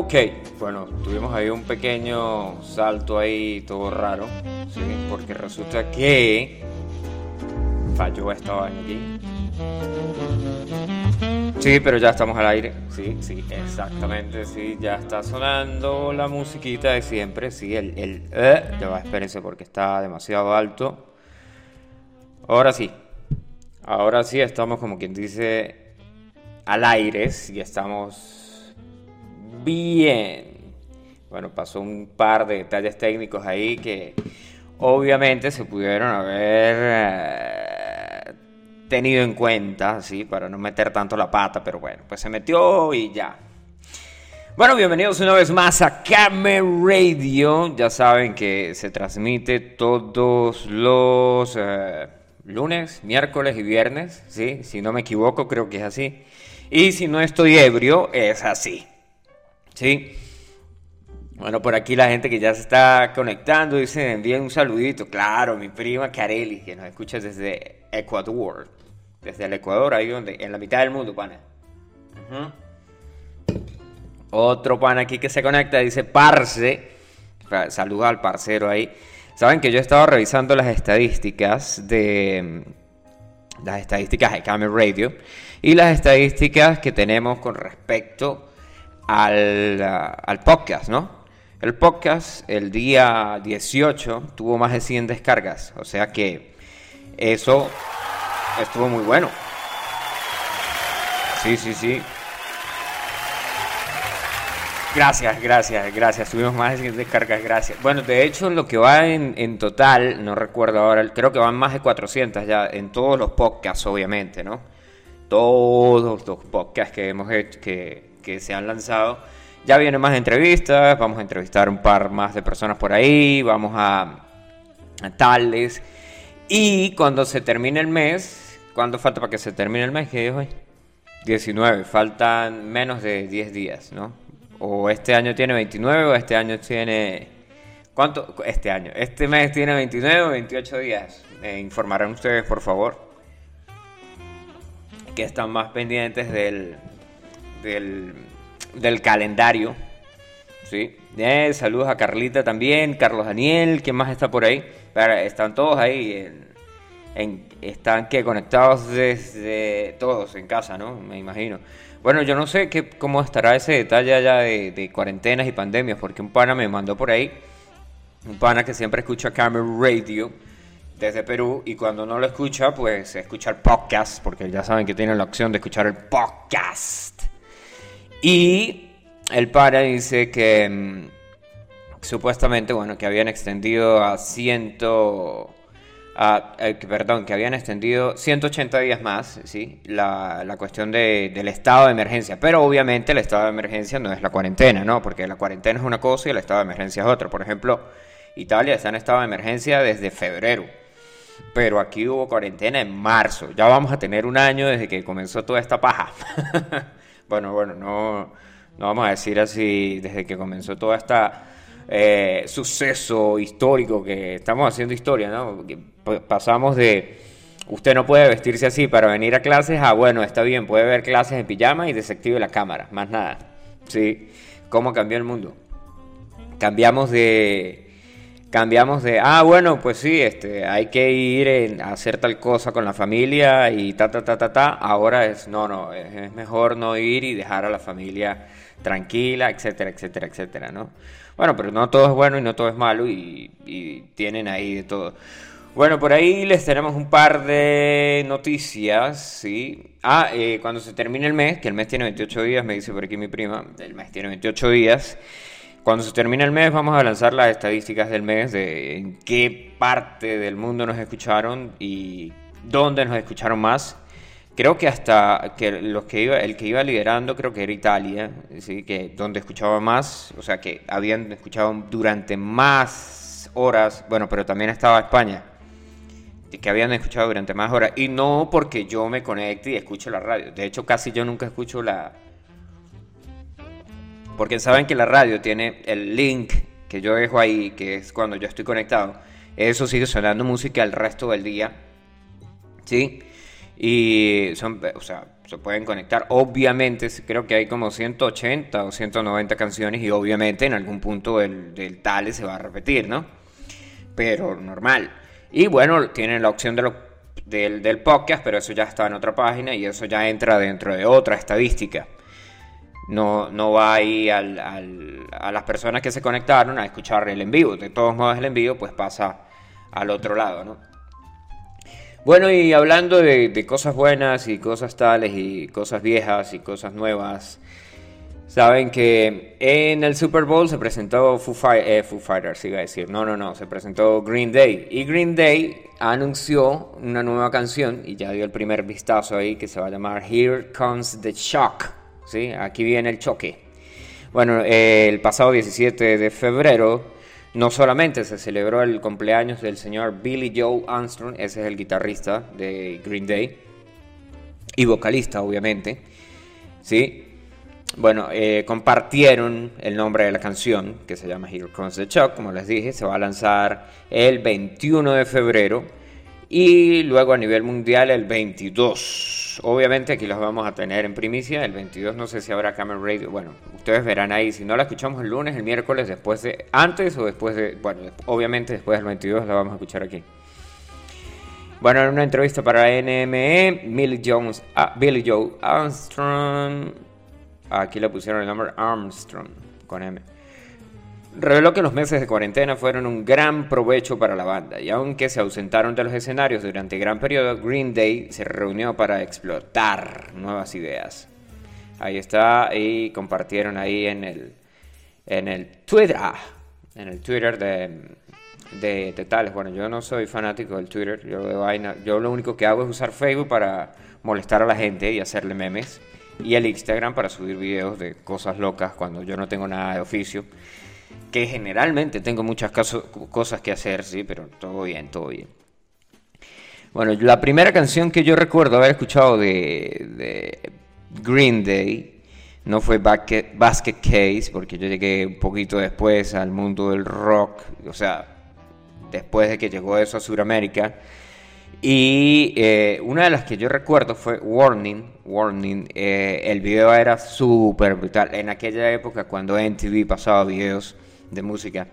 Ok, bueno, tuvimos ahí un pequeño salto ahí todo raro, ¿sí? Porque resulta que falló esta vaina aquí. Sí, pero ya estamos al aire. Sí, sí, exactamente. Sí, ya está sonando la musiquita de siempre. Sí, el, el eh, ya va, espérense porque está demasiado alto. Ahora sí. Ahora sí estamos como quien dice al aire. Sí, estamos bien. Bueno, pasó un par de detalles técnicos ahí que obviamente se pudieron haber eh, tenido en cuenta, ¿sí? Para no meter tanto la pata, pero bueno, pues se metió y ya. Bueno, bienvenidos una vez más a Camera Radio. Ya saben que se transmite todos los eh, lunes, miércoles y viernes, ¿sí? Si no me equivoco, creo que es así. Y si no estoy ebrio, es así. ¿Sí? Bueno, por aquí la gente que ya se está conectando dice, envíen un saludito. Claro, mi prima Carelli, que nos escucha desde Ecuador. Desde el Ecuador, ahí donde, en la mitad del mundo, pana. Otro pana aquí que se conecta dice, Parce. Saluda al parcero ahí. Saben que yo he estado revisando las estadísticas de... Las estadísticas de Camel Radio. Y las estadísticas que tenemos con respecto al, al podcast, ¿no? El podcast el día 18 tuvo más de 100 descargas, o sea que eso estuvo muy bueno. Sí, sí, sí. Gracias, gracias, gracias. Tuvimos más de 100 descargas, gracias. Bueno, de hecho, lo que va en, en, total, no recuerdo ahora, creo que van más de 400 ya en todos los podcasts, obviamente, ¿no? Todos los podcasts que hemos hecho, que, que se han lanzado. Ya vienen más entrevistas, vamos a entrevistar un par más de personas por ahí, vamos a, tales. Y cuando se termine el mes, ¿cuánto falta para que se termine el mes? ¿Qué es hoy? 19, faltan menos de 10 días, ¿no? O este año tiene 29 o este año tiene... ¿Cuánto? Este año. Este mes tiene 29 o 28 días. Me informarán ustedes, por favor. Que están más pendientes del... del del calendario. ¿sí? Eh, saludos a Carlita también, Carlos Daniel, ¿quién más está por ahí? Están todos ahí, en, en, están que conectados desde todos en casa, ¿no? Me imagino. Bueno, yo no sé qué, cómo estará ese detalle allá de, de, cuarentenas y pandemias, porque un pana me mandó por ahí, un pana que siempre escucha Camera Radio desde Perú y cuando no lo escucha, pues escucha el podcast, porque ya saben que tienen la opción de escuchar el podcast. Y el para dice que mmm, supuestamente, bueno, que habían extendido a ciento... Eh, perdón, que habían extendido 180 días más, ¿sí? La, la cuestión de, del estado de emergencia. Pero obviamente el estado de emergencia no es la cuarentena, ¿no? Porque la cuarentena es una cosa y el estado de emergencia es otra. Por ejemplo, Italia está en estado de emergencia desde febrero. Pero aquí hubo cuarentena en marzo. Ya vamos a tener un año desde que comenzó toda esta paja. bueno, bueno, no, no vamos a decir así desde que comenzó toda esta eh, suceso histórico que estamos haciendo historia, ¿no? Pasamos de usted no puede vestirse así para venir a clases a bueno, está bien, puede ver clases en pijama y desactive la cámara, más nada. ¿Sí? ¿Cómo cambió el mundo? Cambiamos de cambiamos de, ah, bueno, pues sí, este, hay que ir en, a hacer tal cosa con la familia y ta, ta, ta, ta, ta. Ahora es, no, no, es, es, mejor no ir y dejar a la familia tranquila, etcétera, etcétera, etcétera, ¿no? Bueno, pero no todo es bueno y no todo es malo y, y tienen ahí de todo. Bueno, por ahí les tenemos un par de noticias, ¿sí? Ah, eh, cuando se termine el mes, que el mes tiene 28 días, me dice por aquí mi prima, el mes tiene 28 días. Cuando se termine el mes vamos a lanzar las estadísticas del mes de en qué parte del mundo nos escucharon y dónde nos escucharon más. Creo que hasta que los que iba, el que iba liderando creo que era Italia, ¿sí? que donde escuchaba más, o sea que habían escuchado durante más horas, bueno, pero también estaba España, que habían escuchado durante más horas y no porque yo me conecte y escuche la radio. De hecho, casi yo nunca escucho la, porque saben que la radio tiene el link que yo dejo ahí, que es cuando yo estoy conectado. Eso sigue sonando música el resto del día. ¿Sí? Y son, o sea, se pueden conectar. Obviamente, creo que hay como 180 o 190 canciones y obviamente en algún punto del, del tale se va a repetir, ¿no? Pero normal. Y bueno, tienen la opción de lo, del, del podcast, pero eso ya está en otra página y eso ya entra dentro de otra estadística. No, no va ahí al, a las personas que se conectaron a escuchar el envío. De todos modos, el envío pues pasa al otro lado, ¿no? Bueno, y hablando de, cosas buenas y cosas tales y cosas viejas y cosas nuevas, saben que en el Super Bowl se presentó Foo, eh, Fighters, iba a decir, no, no, no, se presentó Green Day. Y Green Day anunció una nueva canción y ya dio el primer vistazo ahí que se va a llamar Here Comes the Shock, ¿sí? Aquí viene el choque. Bueno, el pasado 17 de febrero no solamente se celebró el cumpleaños del señor Billy Joe Armstrong, ese es el guitarrista de Green Day y vocalista, obviamente. ¿Sí? Bueno, eh, compartieron el nombre de la canción que se llama Here Comes the Chuck, como les dije, se va a lanzar el 21 de febrero y luego a nivel mundial el 22 obviamente aquí los vamos a tener en primicia. El 22 no sé si habrá Camera Radio. Bueno, ustedes verán ahí. Si no la escuchamos el lunes, el miércoles, después de... Antes o después de... Bueno, obviamente después del 22 la vamos a escuchar aquí. Bueno, en una entrevista para NME, Billy, Jones, ah, Billy Joe Armstrong. Aquí le pusieron el nombre Armstrong con M reveló que los meses de cuarentena fueron un gran provecho para la banda y aunque se ausentaron de los escenarios durante gran periodo, Green Day se reunió para explotar nuevas ideas. Ahí está y compartieron ahí en el en el Twitter, en el Twitter de, de, tales. Bueno, yo no soy fanático del Twitter, yo, yo lo único que hago es usar Facebook para molestar a la gente y hacerle memes y el Instagram para subir videos de cosas locas cuando yo no tengo nada de oficio que generalmente tengo muchas cosas que hacer, sí, pero todo bien, todo bien. Bueno, la primera canción que yo recuerdo haber escuchado de, Green Day no fue Basket, Basket, Case, porque yo llegué un poquito después al mundo del rock, o sea, después de que llegó eso a Sudamérica. Y eh, una de las que yo recuerdo fue Warning. Warning, eh, el video era súper brutal. En aquella época, cuando MTV pasaba videos de música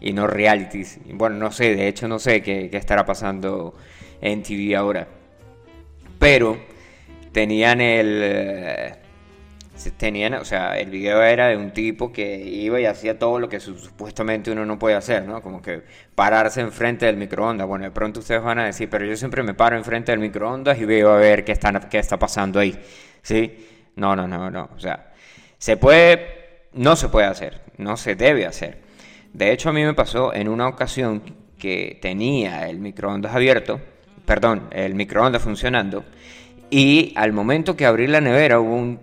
y no realities. Bueno, no sé, de hecho no sé qué, estará pasando en TV ahora. Pero tenían el... Eh, tenían, o sea, el video era de un tipo que iba y hacía todo lo que supuestamente uno no puede hacer, ¿no? Como que pararse enfrente del microondas. Bueno, de pronto ustedes van a decir, pero yo siempre me paro enfrente del microondas y veo a ver qué está, qué está pasando ahí, ¿sí? No, no, no, no. O sea, se puede, no se puede hacer no se debe hacer. De hecho, a mí me pasó en una ocasión que tenía el microondas abierto, perdón, el microondas funcionando, y al momento que abrí la nevera hubo un,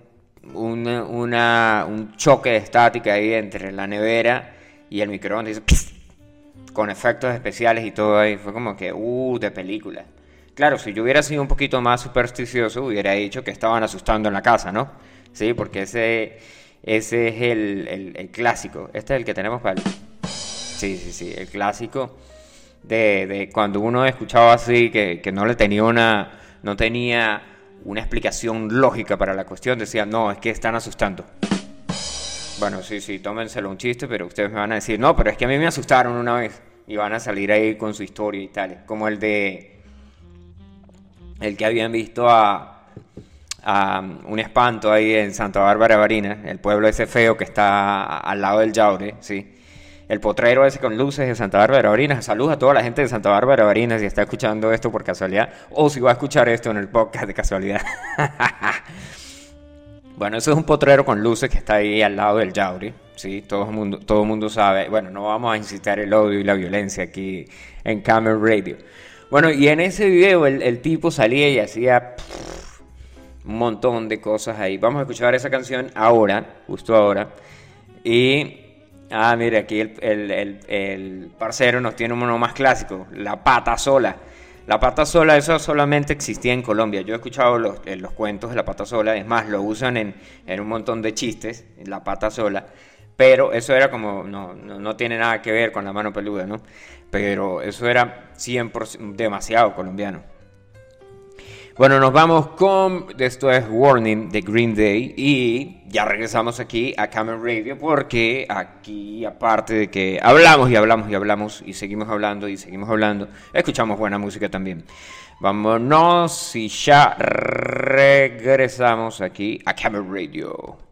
un, choque de estática ahí entre la nevera y el microondas, con efectos especiales y todo ahí. Fue como que, uh, de película. Claro, si yo hubiera sido un poquito más supersticioso, hubiera dicho que estaban asustando en la casa, ¿no? Sí, porque ese ese es el, clásico. Este es el que tenemos para el... Sí, sí, sí, el clásico de, cuando uno escuchaba así que, no le tenía una... No tenía una explicación lógica para la cuestión. Decía, no, es que están asustando. Bueno, sí, sí, tómenselo un chiste, pero ustedes me van a decir, no, pero es que a mí me asustaron una vez. Y van a salir ahí con su historia y tal. Como el de... El que habían visto a un espanto ahí en Santa Bárbara Barina, el pueblo ese feo que está al lado del Yaure, ¿sí? El potrero ese con luces de Santa Bárbara Barina. Saludos a toda la gente de Santa Bárbara Barina si está escuchando esto por casualidad o si va a escuchar esto en el podcast de casualidad. bueno, eso es un potrero con luces que está ahí al lado del Yaure, ¿sí? Todo el mundo, todo mundo sabe. Bueno, no vamos a incitar el odio y la violencia aquí en Camel Radio. Bueno, y en ese video el, tipo salía y hacía un montón de cosas ahí. Vamos a escuchar esa canción ahora, justo ahora. Y, ah, mire, aquí el, parcero nos tiene uno más clásico, La Pata Sola. La pata sola, eso solamente existía en Colombia. Yo he escuchado los, eh, los cuentos de la pata sola, es más, lo usan en, un montón de chistes, la pata sola. Pero eso era como, no, no, no, tiene nada que ver con la mano peluda, ¿no? Pero eso era 100% demasiado colombiano. Bueno, nos vamos con esto es Warning de Green Day y ya regresamos aquí a Camel Radio porque aquí aparte de que hablamos y hablamos y hablamos y seguimos hablando y seguimos hablando, escuchamos buena música también. Vámonos y ya regresamos aquí a Camel Radio.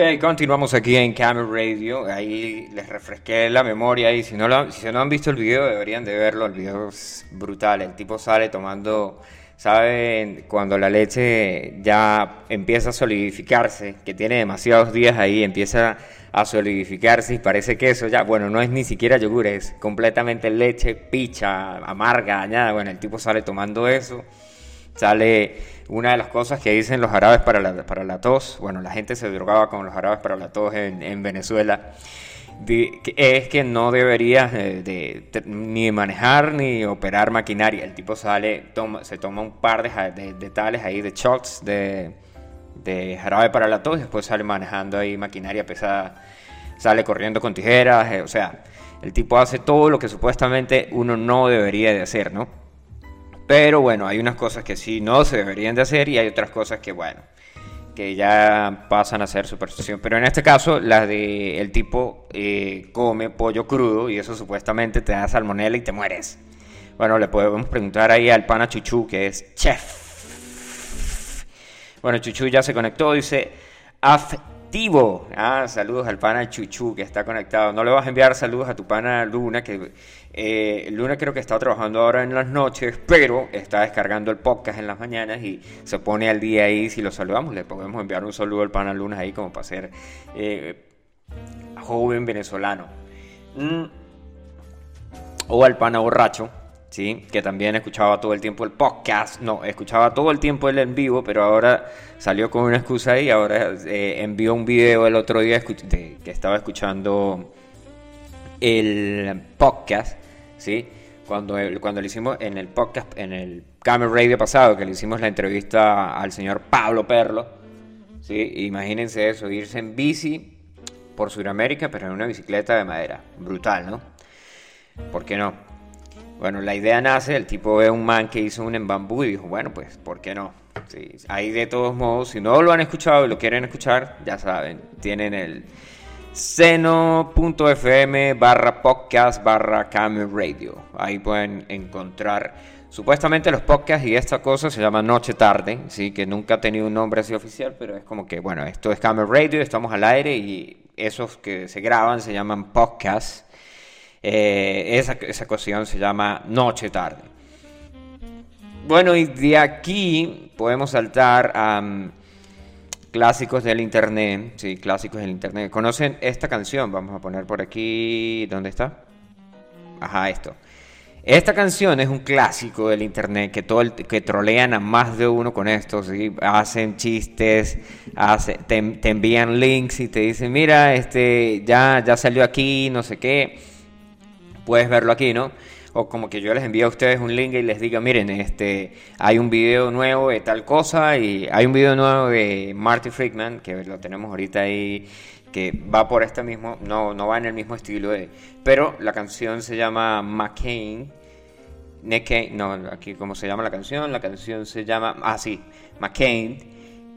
Ok, continuamos aquí en Camel Radio. Ahí les refresqué la memoria y si no, lo, si no han visto el video deberían de verlo. El video es brutal. El tipo sale tomando, ¿saben? Cuando la leche ya empieza a solidificarse, que tiene demasiados días ahí, empieza a solidificarse y parece queso ya. Bueno, no es ni siquiera yogur, es completamente leche, picha, amarga, añada. Bueno, el tipo sale tomando eso. Sale una de las cosas que dicen los árabes para la, para la tos. Bueno, la gente se drogaba con los árabes para la tos en, en Venezuela. de- es que no deberías eh, de, te- ni manejar ni operar maquinaria. El tipo sale, toma, se toma un par de, de, de tales ahí, de shots de, de jarabe para la tos y después sale manejando ahí maquinaria pesada. sale corriendo con tijeras, eh, o sea, el tipo hace todo lo que supuestamente uno no debería de hacer, ¿no? Pero bueno, hay unas cosas que sí no se deberían de hacer y hay otras cosas que, bueno, que ya pasan a ser superstición. Pero en este caso, la de el tipo eh, come pollo crudo y eso supuestamente te da salmonela y te mueres. Bueno, le podemos preguntar ahí al pana Chuchu, que es chef. Bueno, Chuchu ya se conectó, dice afectivo. Ah, saludos al pana Chuchu que está conectado. No le vas a enviar saludos a tu pana Luna, que eh, Luna creo que está trabajando ahora en las noches, pero está descargando el podcast en las mañanas y se pone al día ahí. Si lo saludamos, le podemos enviar un saludo al pana Luna ahí como para ser eh, joven venezolano. Mm. O al pana borracho, ¿sí? que también escuchaba todo el tiempo el podcast. No, escuchaba todo el tiempo el en vivo, pero ahora salió con una excusa y ahora eh, envió un video el otro día que estaba escuchando el podcast, ¿sí? Cuando, cuando le hicimos en el podcast, en el Camel Radio pasado, que le hicimos la entrevista al señor Pablo Perlo, ¿sí? Imagínense eso, irse en bici por Sudamérica, pero en una bicicleta de madera. Brutal, ¿no? ¿Por qué no? Bueno, la idea nace, el tipo ve un man que hizo un en bambú y dijo, bueno, pues, ¿por qué no? Sí, ahí de todos modos, si no lo han escuchado y lo quieren escuchar, ya saben, tienen el seno.fm barra podcast barra radio. Ahí pueden encontrar supuestamente los podcasts y esta cosa se llama Noche Tarde, sí, que nunca ha tenido un nombre así oficial, pero es como que, bueno, esto es camel radio, estamos al aire y esos que se graban se llaman podcasts. Eh, esa, esa cuestión se llama Noche Tarde. Bueno, y de aquí podemos saltar a mm, clásicos del internet. Sí, clásicos del internet. ¿Conocen esta canción? Vamos a poner por aquí. ¿Dónde está? Ajá, esto. Esta canción es un clásico del internet que todo el- que trolean a más de uno con esto, ¿sí? hacen chistes, hace- te, te envían links y te dicen, mira, este ya, ya salió aquí, no sé qué, puedes verlo aquí, ¿no? O como que yo les envío a ustedes un link y les diga, miren, este, hay un video nuevo de tal cosa y hay un video nuevo de Marty Friedman, que lo tenemos ahorita ahí, que va por este mismo, no, no va en el mismo estilo, de, pero la canción se llama McCain. McCain, no, aquí cómo se llama la canción, la canción se llama, ah sí, McCain,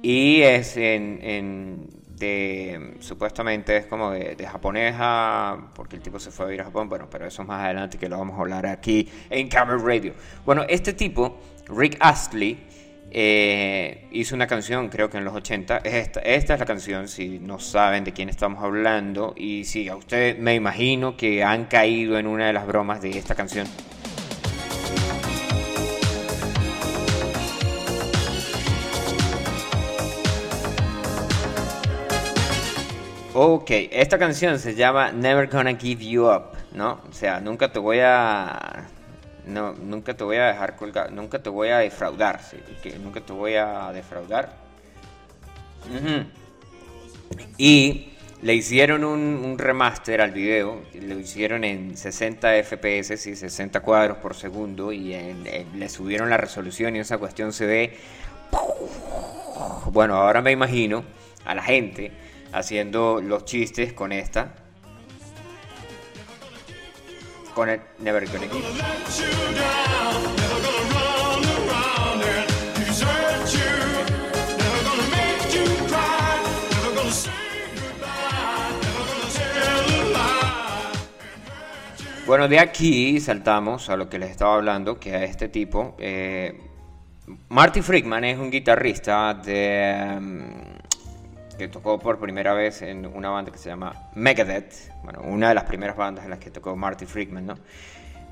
y es en, en de, supuestamente es como de, japonesa, porque el tipo se fue a vivir a Japón, bueno, pero eso más adelante que lo vamos a hablar aquí en Camera Radio. Bueno, este tipo, Rick Astley, eh, hizo una canción, creo que en los 80, es esta, esta es la canción, si no saben de quién estamos hablando, y si a ustedes me imagino que han caído en una de las bromas de esta canción. Ok, esta canción se llama Never Gonna Give You Up, ¿no? O sea, nunca te voy a... No, nunca te voy a dejar colgar, nunca te voy a defraudar, ¿sí? Que nunca te voy a defraudar. Y le hicieron un, remaster al video, lo hicieron en 60 FPS y 60 cuadros por segundo y le subieron la resolución y esa cuestión se ve bueno, ahora me imagino a la gente haciendo los chistes con esta. Con el Never Gonna Give. Bueno, de aquí saltamos a lo que les estaba hablando, que a este tipo, eh, Marty Friedman es un guitarrista de, mm, que tocó por primera vez en una banda que se llama Megadeth, bueno, una de las primeras bandas en las que tocó Marty Friedman, ¿no?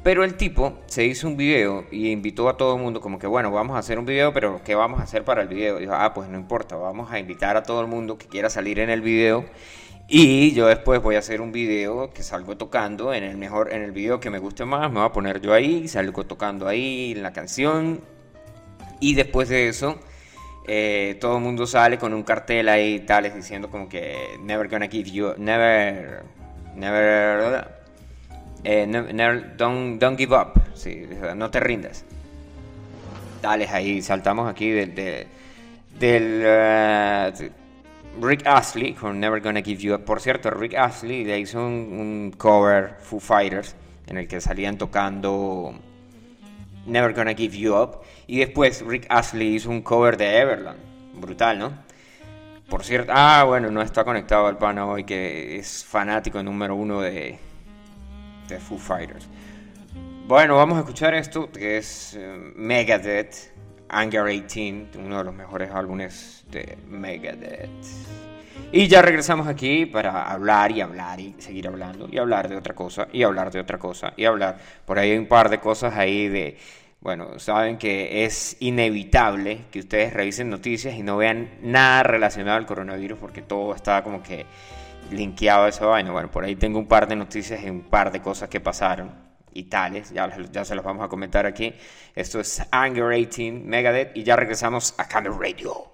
Pero el tipo se hizo un video y invitó a todo el mundo como que, bueno, vamos a hacer un video, pero ¿qué vamos a hacer para el video? Dijo, ah, pues no importa, vamos a invitar a todo el mundo que quiera salir en el video y yo después voy a hacer un video que salgo tocando en el mejor, en el video que me guste más, me voy a poner yo ahí, salgo tocando ahí la canción y después de eso eh, todo el mundo sale con un cartel ahí tales diciendo como que never gonna give you, never, never, eh, ne- never, don't, don't give up, sí, no te rindas. Tales ahí, saltamos aquí del, de- del, eh, Rick Astley con Never Gonna Give You Up. Por cierto, Rick Astley le hizo un, un cover Foo Fighters en el que salían tocando Never Gonna Give You Up. Y después Rick Astley hizo un cover de Everland. Brutal, ¿no? Por cierto, ah, bueno, no está conectado al pana hoy, que es fanático número uno de, de Foo Fighters. Bueno, vamos a escuchar esto, que es eh, Megadeth, Anger 18, uno de los mejores álbumes de Megadeth. Y ya regresamos aquí para hablar y hablar y seguir hablando y hablar de otra cosa y hablar de otra cosa y hablar. Por ahí hay un par de cosas ahí de, bueno, saben que es inevitable que ustedes revisen noticias y no vean nada relacionado al coronavirus porque todo está como que linkeado a esa vaina. Bueno, por ahí tengo un par de noticias y un par de cosas que pasaron y tales, ya, ya se los vamos a comentar aquí. Esto es Anger 18 Megadeth y ya regresamos a Camel Radio.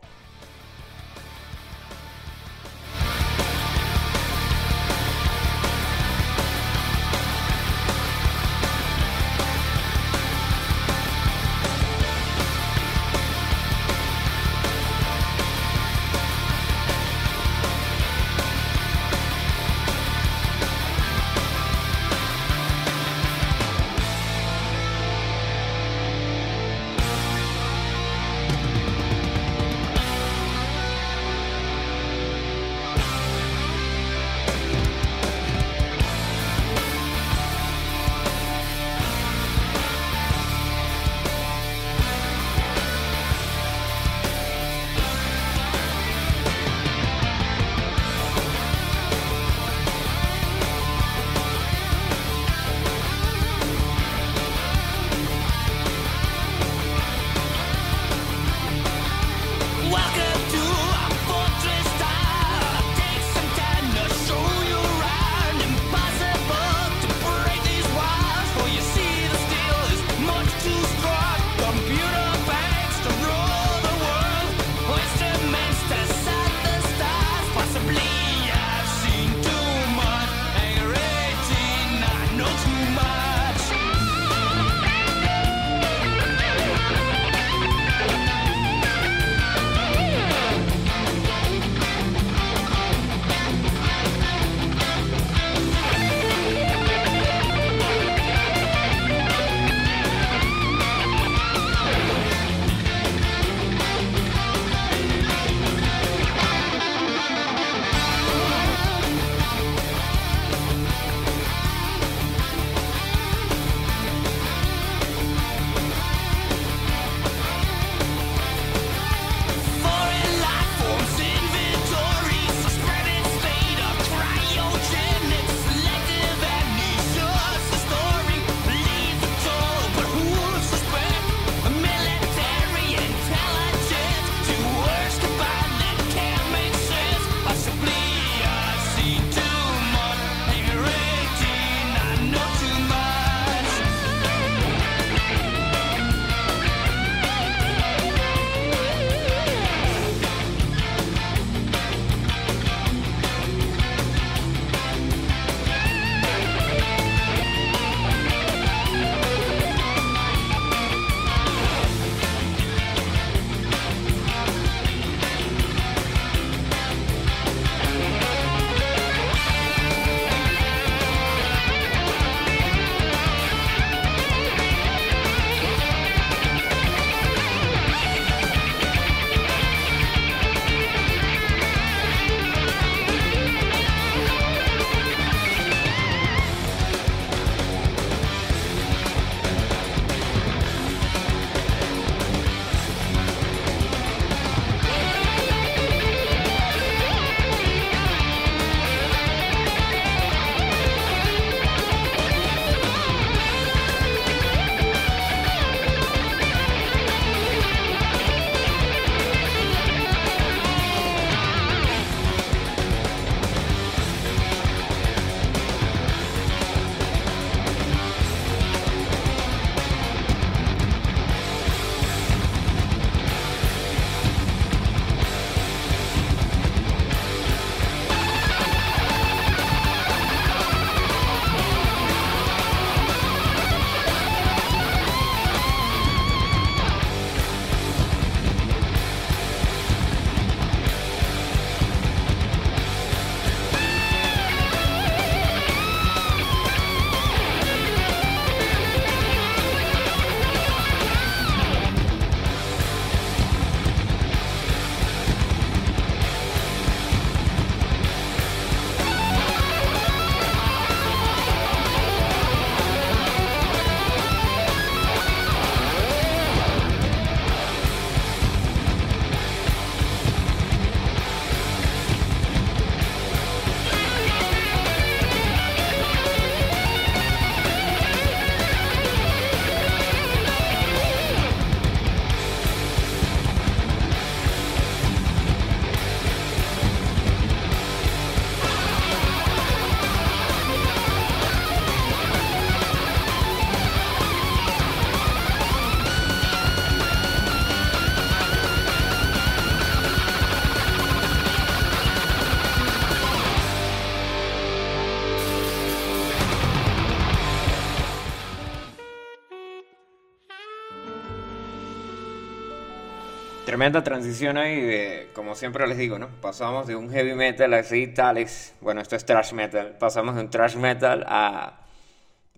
Tremenda transición ahí, de, como siempre les digo, ¿no? Pasamos de un heavy metal así, tales, bueno, esto es thrash metal, pasamos de un thrash metal a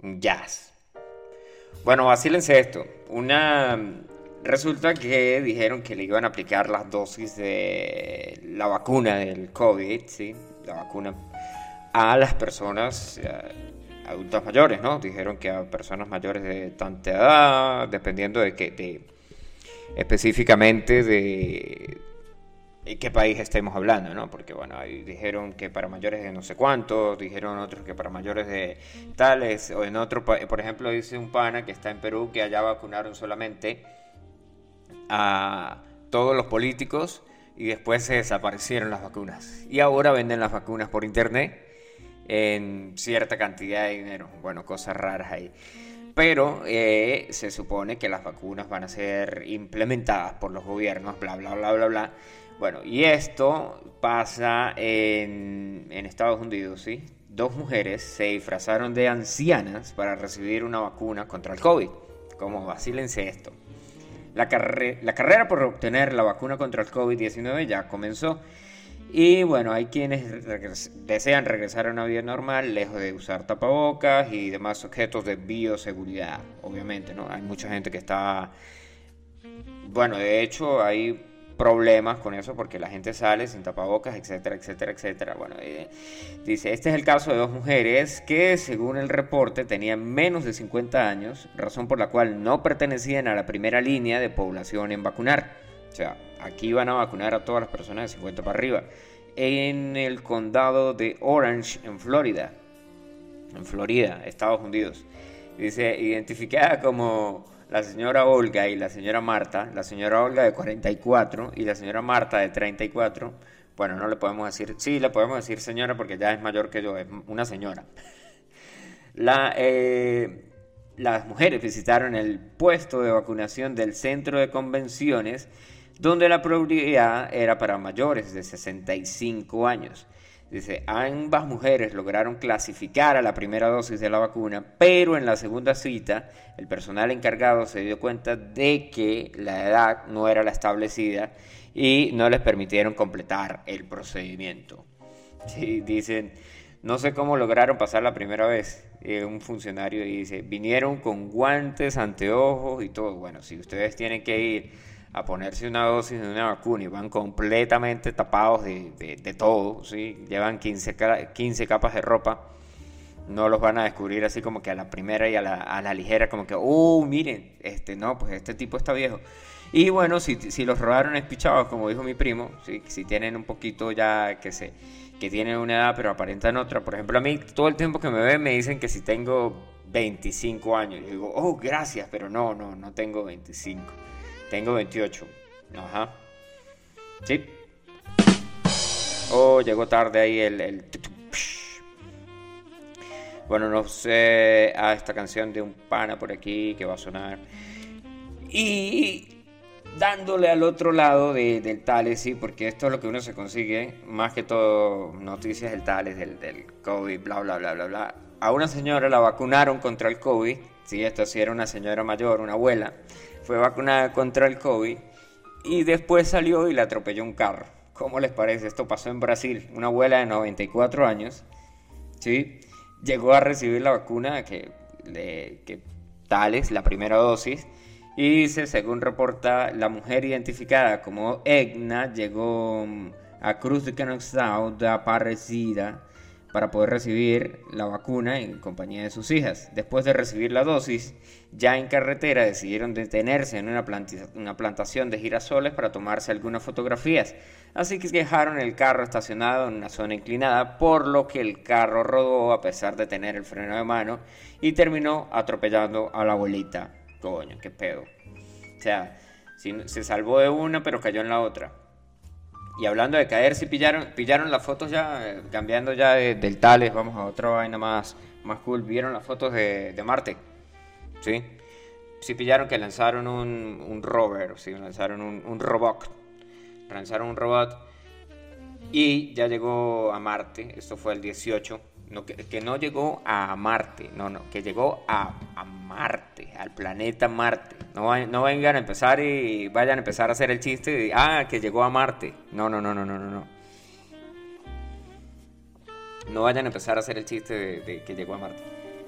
jazz. Bueno, vacílense esto. Una. Resulta que dijeron que le iban a aplicar las dosis de la vacuna del COVID, ¿sí? La vacuna a las personas eh, adultas mayores, ¿no? Dijeron que a personas mayores de tanta edad, dependiendo de qué, de, específicamente de qué país estemos hablando, ¿no? Porque, bueno, ahí dijeron que para mayores de no sé cuántos, dijeron otros que para mayores de tales, o en otro, pa- por ejemplo, dice un pana que está en Perú que allá vacunaron solamente a todos los políticos y después se desaparecieron las vacunas. Y ahora venden las vacunas por internet en cierta cantidad de dinero. Bueno, cosas raras ahí. Pero eh, se supone que las vacunas van a ser implementadas por los gobiernos, bla, bla, bla, bla, bla. Bueno, y esto pasa en, Estados Unidos, ¿sí? Dos mujeres se disfrazaron de ancianas para recibir una vacuna contra el COVID. Como vacílense esto. La, la carrera por obtener la vacuna contra el COVID-19 ya comenzó. Y bueno, hay quienes desean regresar a una vida normal, lejos de usar tapabocas y demás objetos de bioseguridad, obviamente, ¿no? Hay mucha gente que está... Bueno, de hecho hay problemas con eso porque la gente sale sin tapabocas, etcétera, etcétera, etcétera. Bueno, eh, dice, este es el caso de dos mujeres que según el reporte tenían menos de 50 años, razón por la cual no pertenecían a la primera línea de población en vacunar. O sea, aquí van a vacunar a todas las personas de 50 para arriba. En el condado de Orange, en Florida. En Florida, Estados Unidos. Dice, identificada como la señora Olga y la señora Marta. La señora Olga de 44 y la señora Marta de 34. Bueno, no le podemos decir, sí, le podemos decir señora porque ya es mayor que yo, es una señora. Eh, las mujeres visitaron el puesto de vacunación del centro de convenciones, donde la prioridad era para mayores de 65 años. Dice, ambas mujeres lograron clasificar a la primera dosis de la vacuna, pero en la segunda cita el personal encargado se dio cuenta de que la edad no era la establecida y no les permitieron completar el procedimiento. Sí, dicen, no sé cómo lograron pasar la primera vez. Eh, un funcionario dice, vinieron con guantes, anteojos y todo. Bueno, si ustedes tienen que ir a ponerse una dosis de una vacuna y van completamente tapados de, de- todo, ¿sí? llevan 15, ca- 15 capas de ropa, no los van a descubrir así como que a la primera y a la, a la ligera, como que, oh, miren, este no, pues este tipo está viejo. Y bueno, si, si los robaron espichados, como dijo mi primo, ¿sí? si tienen un poquito ya que se que tienen una edad pero aparentan otra, por ejemplo, a mí todo el tiempo que me ven me dicen que si tengo 25 años, y digo, oh, gracias, pero no, no, no tengo 25, tengo 28, ajá, sí. Oh, llegó tarde ahí el... el. Bueno, no sé a esta canción de un pana por aquí que va a sonar. Y dándole al otro lado de- del Tales, sí, porque esto es lo que uno se consigue, más que todo noticias del Tales, del, del COVID, bla, bla, bla, bla, bla. A una señora la vacunaron contra el COVID, sí, esto sí era una señora mayor, una abuela, fue vacunada contra el COVID y después salió y la atropelló un carro. ¿Cómo les parece? Esto pasó en Brasil, una abuela de 94 años, ¿sí? Llegó a recibir la vacuna que, le- que Tales, la primera dosis, y dice, según reporta, la mujer identificada como Egna llegó mm, a Cruz de Canexao de Aparecida para poder recibir la vacuna en compañía de sus hijas. Después de recibir la dosis, ya en carretera decidieron detenerse en una, plantación de girasoles para tomarse algunas fotografías. Así que dejaron el carro estacionado en una zona inclinada, por lo que el carro rodó a pesar de tener el freno de mano y terminó atropellando a la abuelita. Coño, qué pedo. O sea, se salvó de una pero cayó en la otra. Y hablando de caer, si pillaron, pillaron las fotos ya, eh, cambiando ya de- del Tales, vamos a otra vaina más, más cool. ¿Vieron las fotos de, Marte? ¿Sí? Sí pillaron que lanzaron un, un rover, sí, lanzaron un, un robot. Lanzaron un robot y ya llegó a Marte. Esto fue el 18 No, que, que no llegó a Marte, no, no, que llegó a, a Marte, al planeta Marte. No, no vengan a empezar y vayan a empezar a hacer el chiste de, ah, que llegó a Marte. No, no, no, no, no, no. No vayan a empezar a hacer el chiste de, de que llegó a Marte.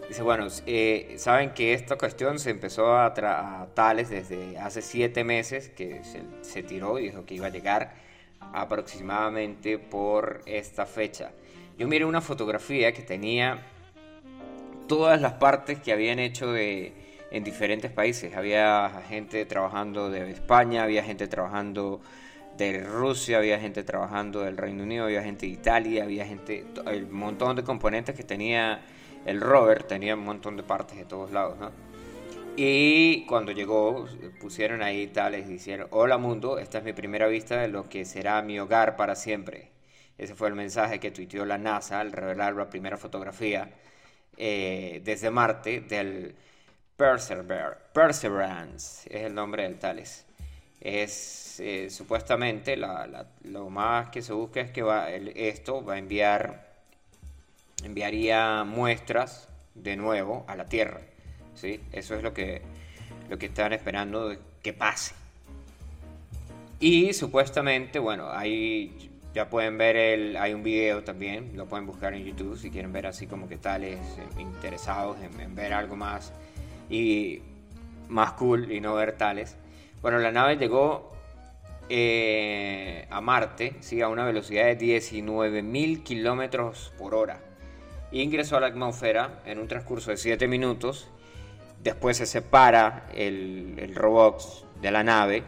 Dice, bueno, eh, saben que esta cuestión se empezó a, tra- a tales desde hace siete meses que se, se tiró y dijo que iba a llegar aproximadamente por esta fecha. Yo miré una fotografía que tenía todas las partes que habían hecho de, en diferentes países. Había gente trabajando de España, había gente trabajando de Rusia, había gente trabajando del Reino Unido, había gente de Italia, había gente, el montón de componentes que tenía el rover, tenía un montón de partes de todos lados, ¿no? Y cuando llegó, pusieron ahí tales, dijeron, hola mundo, esta es mi primera vista de lo que será mi hogar para siempre. Ese fue el mensaje que tuiteó la NASA al revelar la primera fotografía eh, desde Marte del Persever- Perseverance, es el nombre del Thales. Es eh, supuestamente lo más que se busca es que va, esto va a enviar, enviaría muestras de nuevo a la Tierra. ¿sí? Eso es lo que, lo que están esperando que pase. Y supuestamente, bueno, ahí ya pueden ver el, hay un video también, lo pueden buscar en YouTube si quieren ver así como que tales eh, interesados en, en ver algo más y más cool y no ver tales. Bueno, la nave llegó eh, a Marte, sí, a una velocidad de 19.000 kilómetros por hora. Ingresó a la atmósfera en un transcurso de 7 minutos. Después se separa el, el robot de la nave,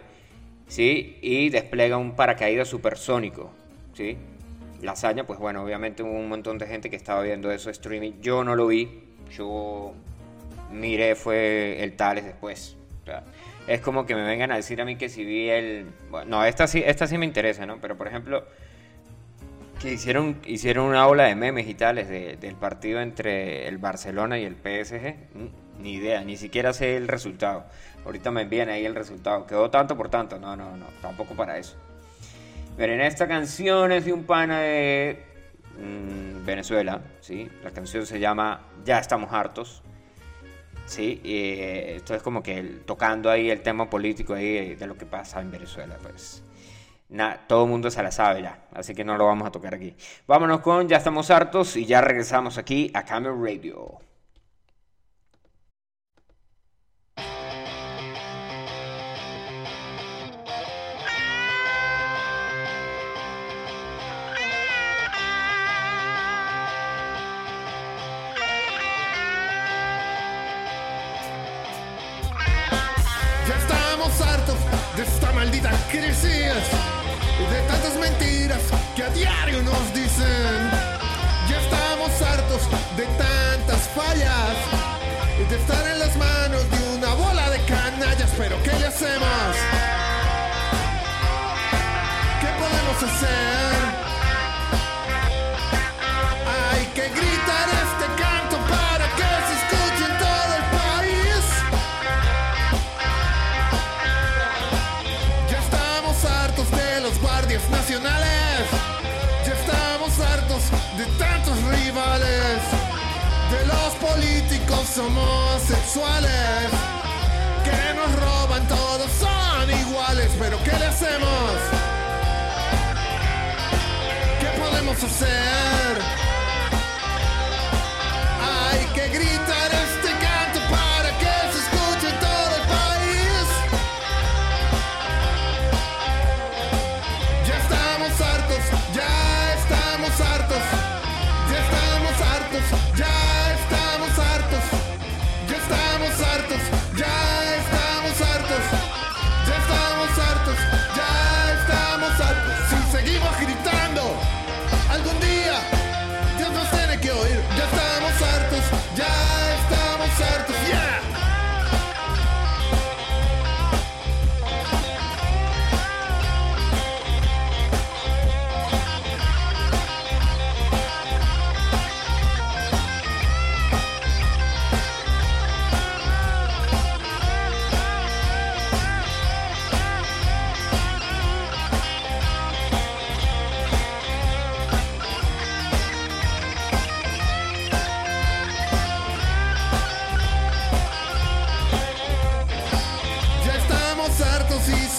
¿sí? Y despliega un paracaídas supersónico, ¿sí? La hazaña, pues bueno, obviamente hubo un montón de gente que estaba viendo eso streaming. Yo no lo vi, yo miré fue el Tales después. Es como que me vengan a decir a mí que si vi el... Bueno, no, esta sí, esta sí me interesa, ¿no? Pero por ejemplo, que hicieron, hicieron una ola de memes y tales de- del partido entre el Barcelona y el PSG. Ni idea, ni siquiera sé el resultado. Ahorita me envían ahí el resultado. Quedó tanto por tanto. No, no, no, tampoco para eso. Miren, esta canción es de un pana de mm, Venezuela, ¿sí? La canción se llama Ya estamos hartos. Sí, eh, esto es como que tocando ahí el tema político ahí de lo que pasa en Venezuela, pues. Na- todo el mundo se la sabe ya, así que no lo vamos a tocar aquí. Vámonos con Ya estamos hartos y ya regresamos aquí a Camel Radio. Crisis y de tantas mentiras que a diario nos dicen. Ya estamos hartos de tantas fallas y de estar en las manos de una bola de canallas. Pero ¿qué le hacemos? Ya estamos hartos de tantos rivales. De los políticos homosexuales. Que nos roban, todos son iguales. Pero ¿qué le hacemos? ¿Qué podemos hacer? Hay que gritar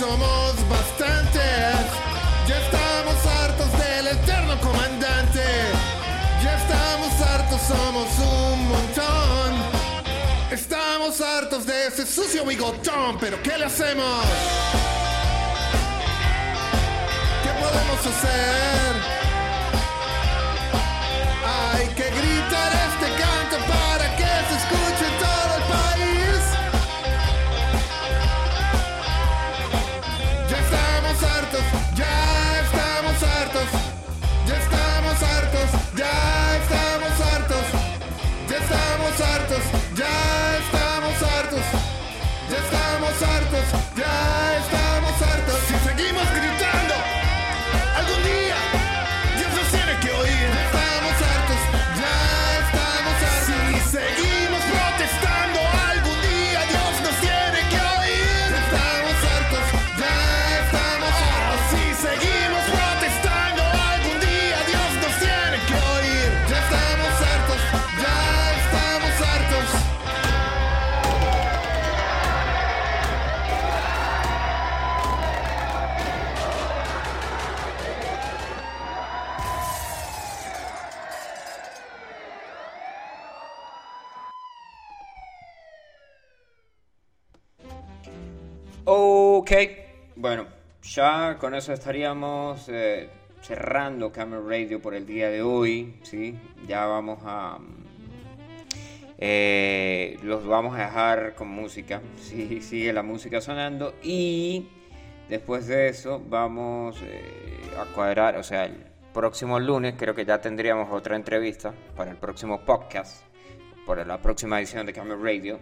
somos bastantes. Ya estamos hartos del eterno comandante. Ya estamos hartos, somos un montón. Estamos hartos de ese sucio bigotón, pero ¿qué le hacemos? ¿Qué podemos hacer? Hay que Ok, bueno, ya con eso estaríamos eh, cerrando Camera Radio por el día de hoy, ¿sí? Ya vamos a... mm, eh, los vamos a dejar con música, sí, sigue la música sonando y después de eso vamos eh, a cuadrar, o sea, el próximo lunes creo que ya tendríamos otra entrevista para el próximo podcast, para la próxima edición de Camera Radio.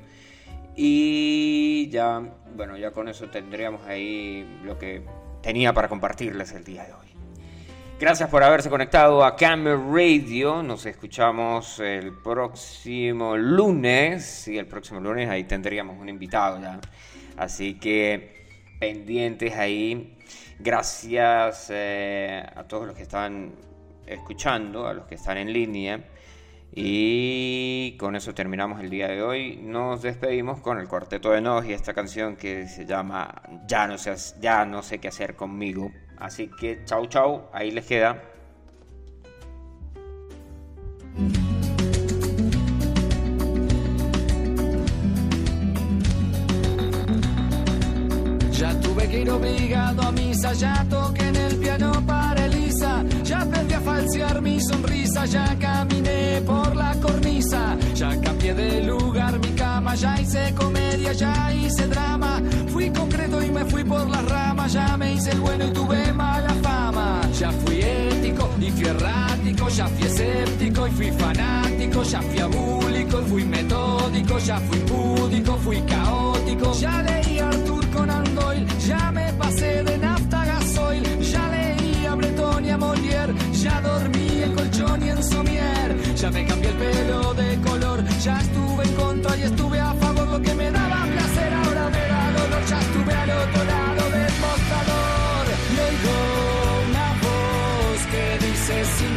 Y ya, bueno, ya con eso tendríamos ahí lo que tenía para compartirles el día de hoy. Gracias por haberse conectado a Camera Radio. Nos escuchamos el próximo lunes. Y el próximo lunes ahí tendríamos un invitado ya. Así que pendientes ahí. Gracias eh, a todos los que están escuchando, a los que están en línea. Y con eso terminamos el día de hoy. Nos despedimos con el cuarteto de Nos y esta canción que se llama Ya no sé, ya no sé qué hacer conmigo. Así que chau chau, ahí les queda. Ya tuve que ir obligado a misa, ya toqué en el piano sonrisa, ya caminé por la cornisa, ya cambié de lugar mi cama, ya hice comedia, ya hice drama, fui concreto y me fui por las ramas, ya me hice el bueno y tuve mala fama, ya fui ético y fui errático, ya fui escéptico y fui fanático, ya fui abúlico y fui metódico, ya fui púdico, fui caótico, ya leí a Arthur Conan Doyle, ya me pasé de nafta gasoil, ya leí a Breton y a Molière, ya dormí ya me cambié el pelo de color, ya estuve en contra y estuve a favor, lo que me daba placer ahora me da dolor, ya estuve al otro lado del mostrador, y oigo una voz que dice sin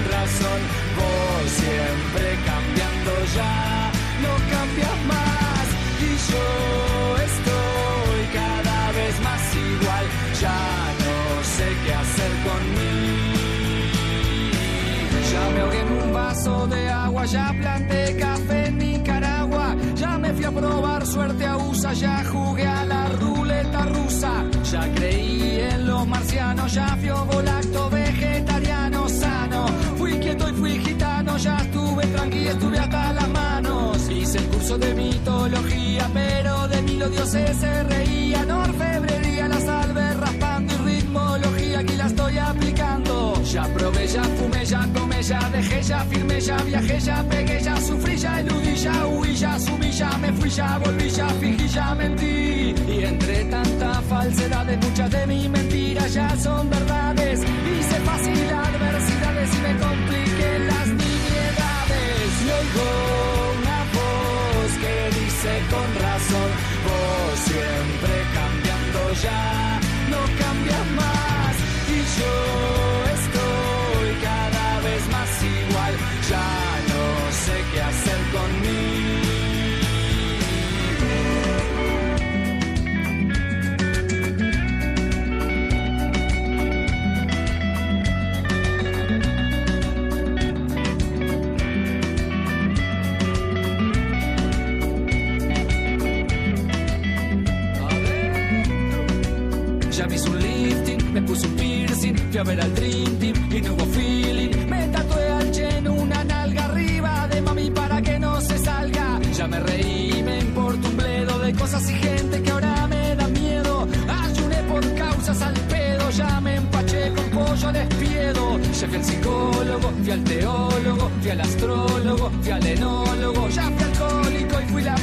ya planté café en Nicaragua, ya me fui a probar suerte a USA, ya jugué a la ruleta rusa, ya creí en los marcianos, ya fui volacto vegetariano sano, fui quieto y fui gitano, ya estuve tranquilo, estuve hasta las manos, hice el curso de mitología, pero de mí los dioses se reían, orfebrería, la salve raspando y ritmología, aquí la estoy aplicando, ya probé, ya fumé, ya tomé, ya dejé, ya firmé, ya viajé, ya pegué, ya sufrí, ya eludí, ya huí, ya subí, ya me fui, ya volví, ya fingí, ya mentí. Y entre tanta falsedad, muchas de mis mentiras ya son verdades. Hice fácil adversidades y me compliqué las nimiedades. Y oigo una voz que dice con razón, vos siempre cambiando ya, no cambias más. Y yo me puse un piercing, fui a ver al Dream Team y no hubo feeling. Me tatué al lleno una nalga arriba de mami para que no se salga. Ya me reí, me importa un bledo de cosas y gente que ahora me da miedo. Ayuné por causas al pedo, ya me empaché con pollo al espiedo. Ya fui al psicólogo, fui al teólogo, fui al astrólogo, fui al enólogo. Ya fui alcohólico y fui la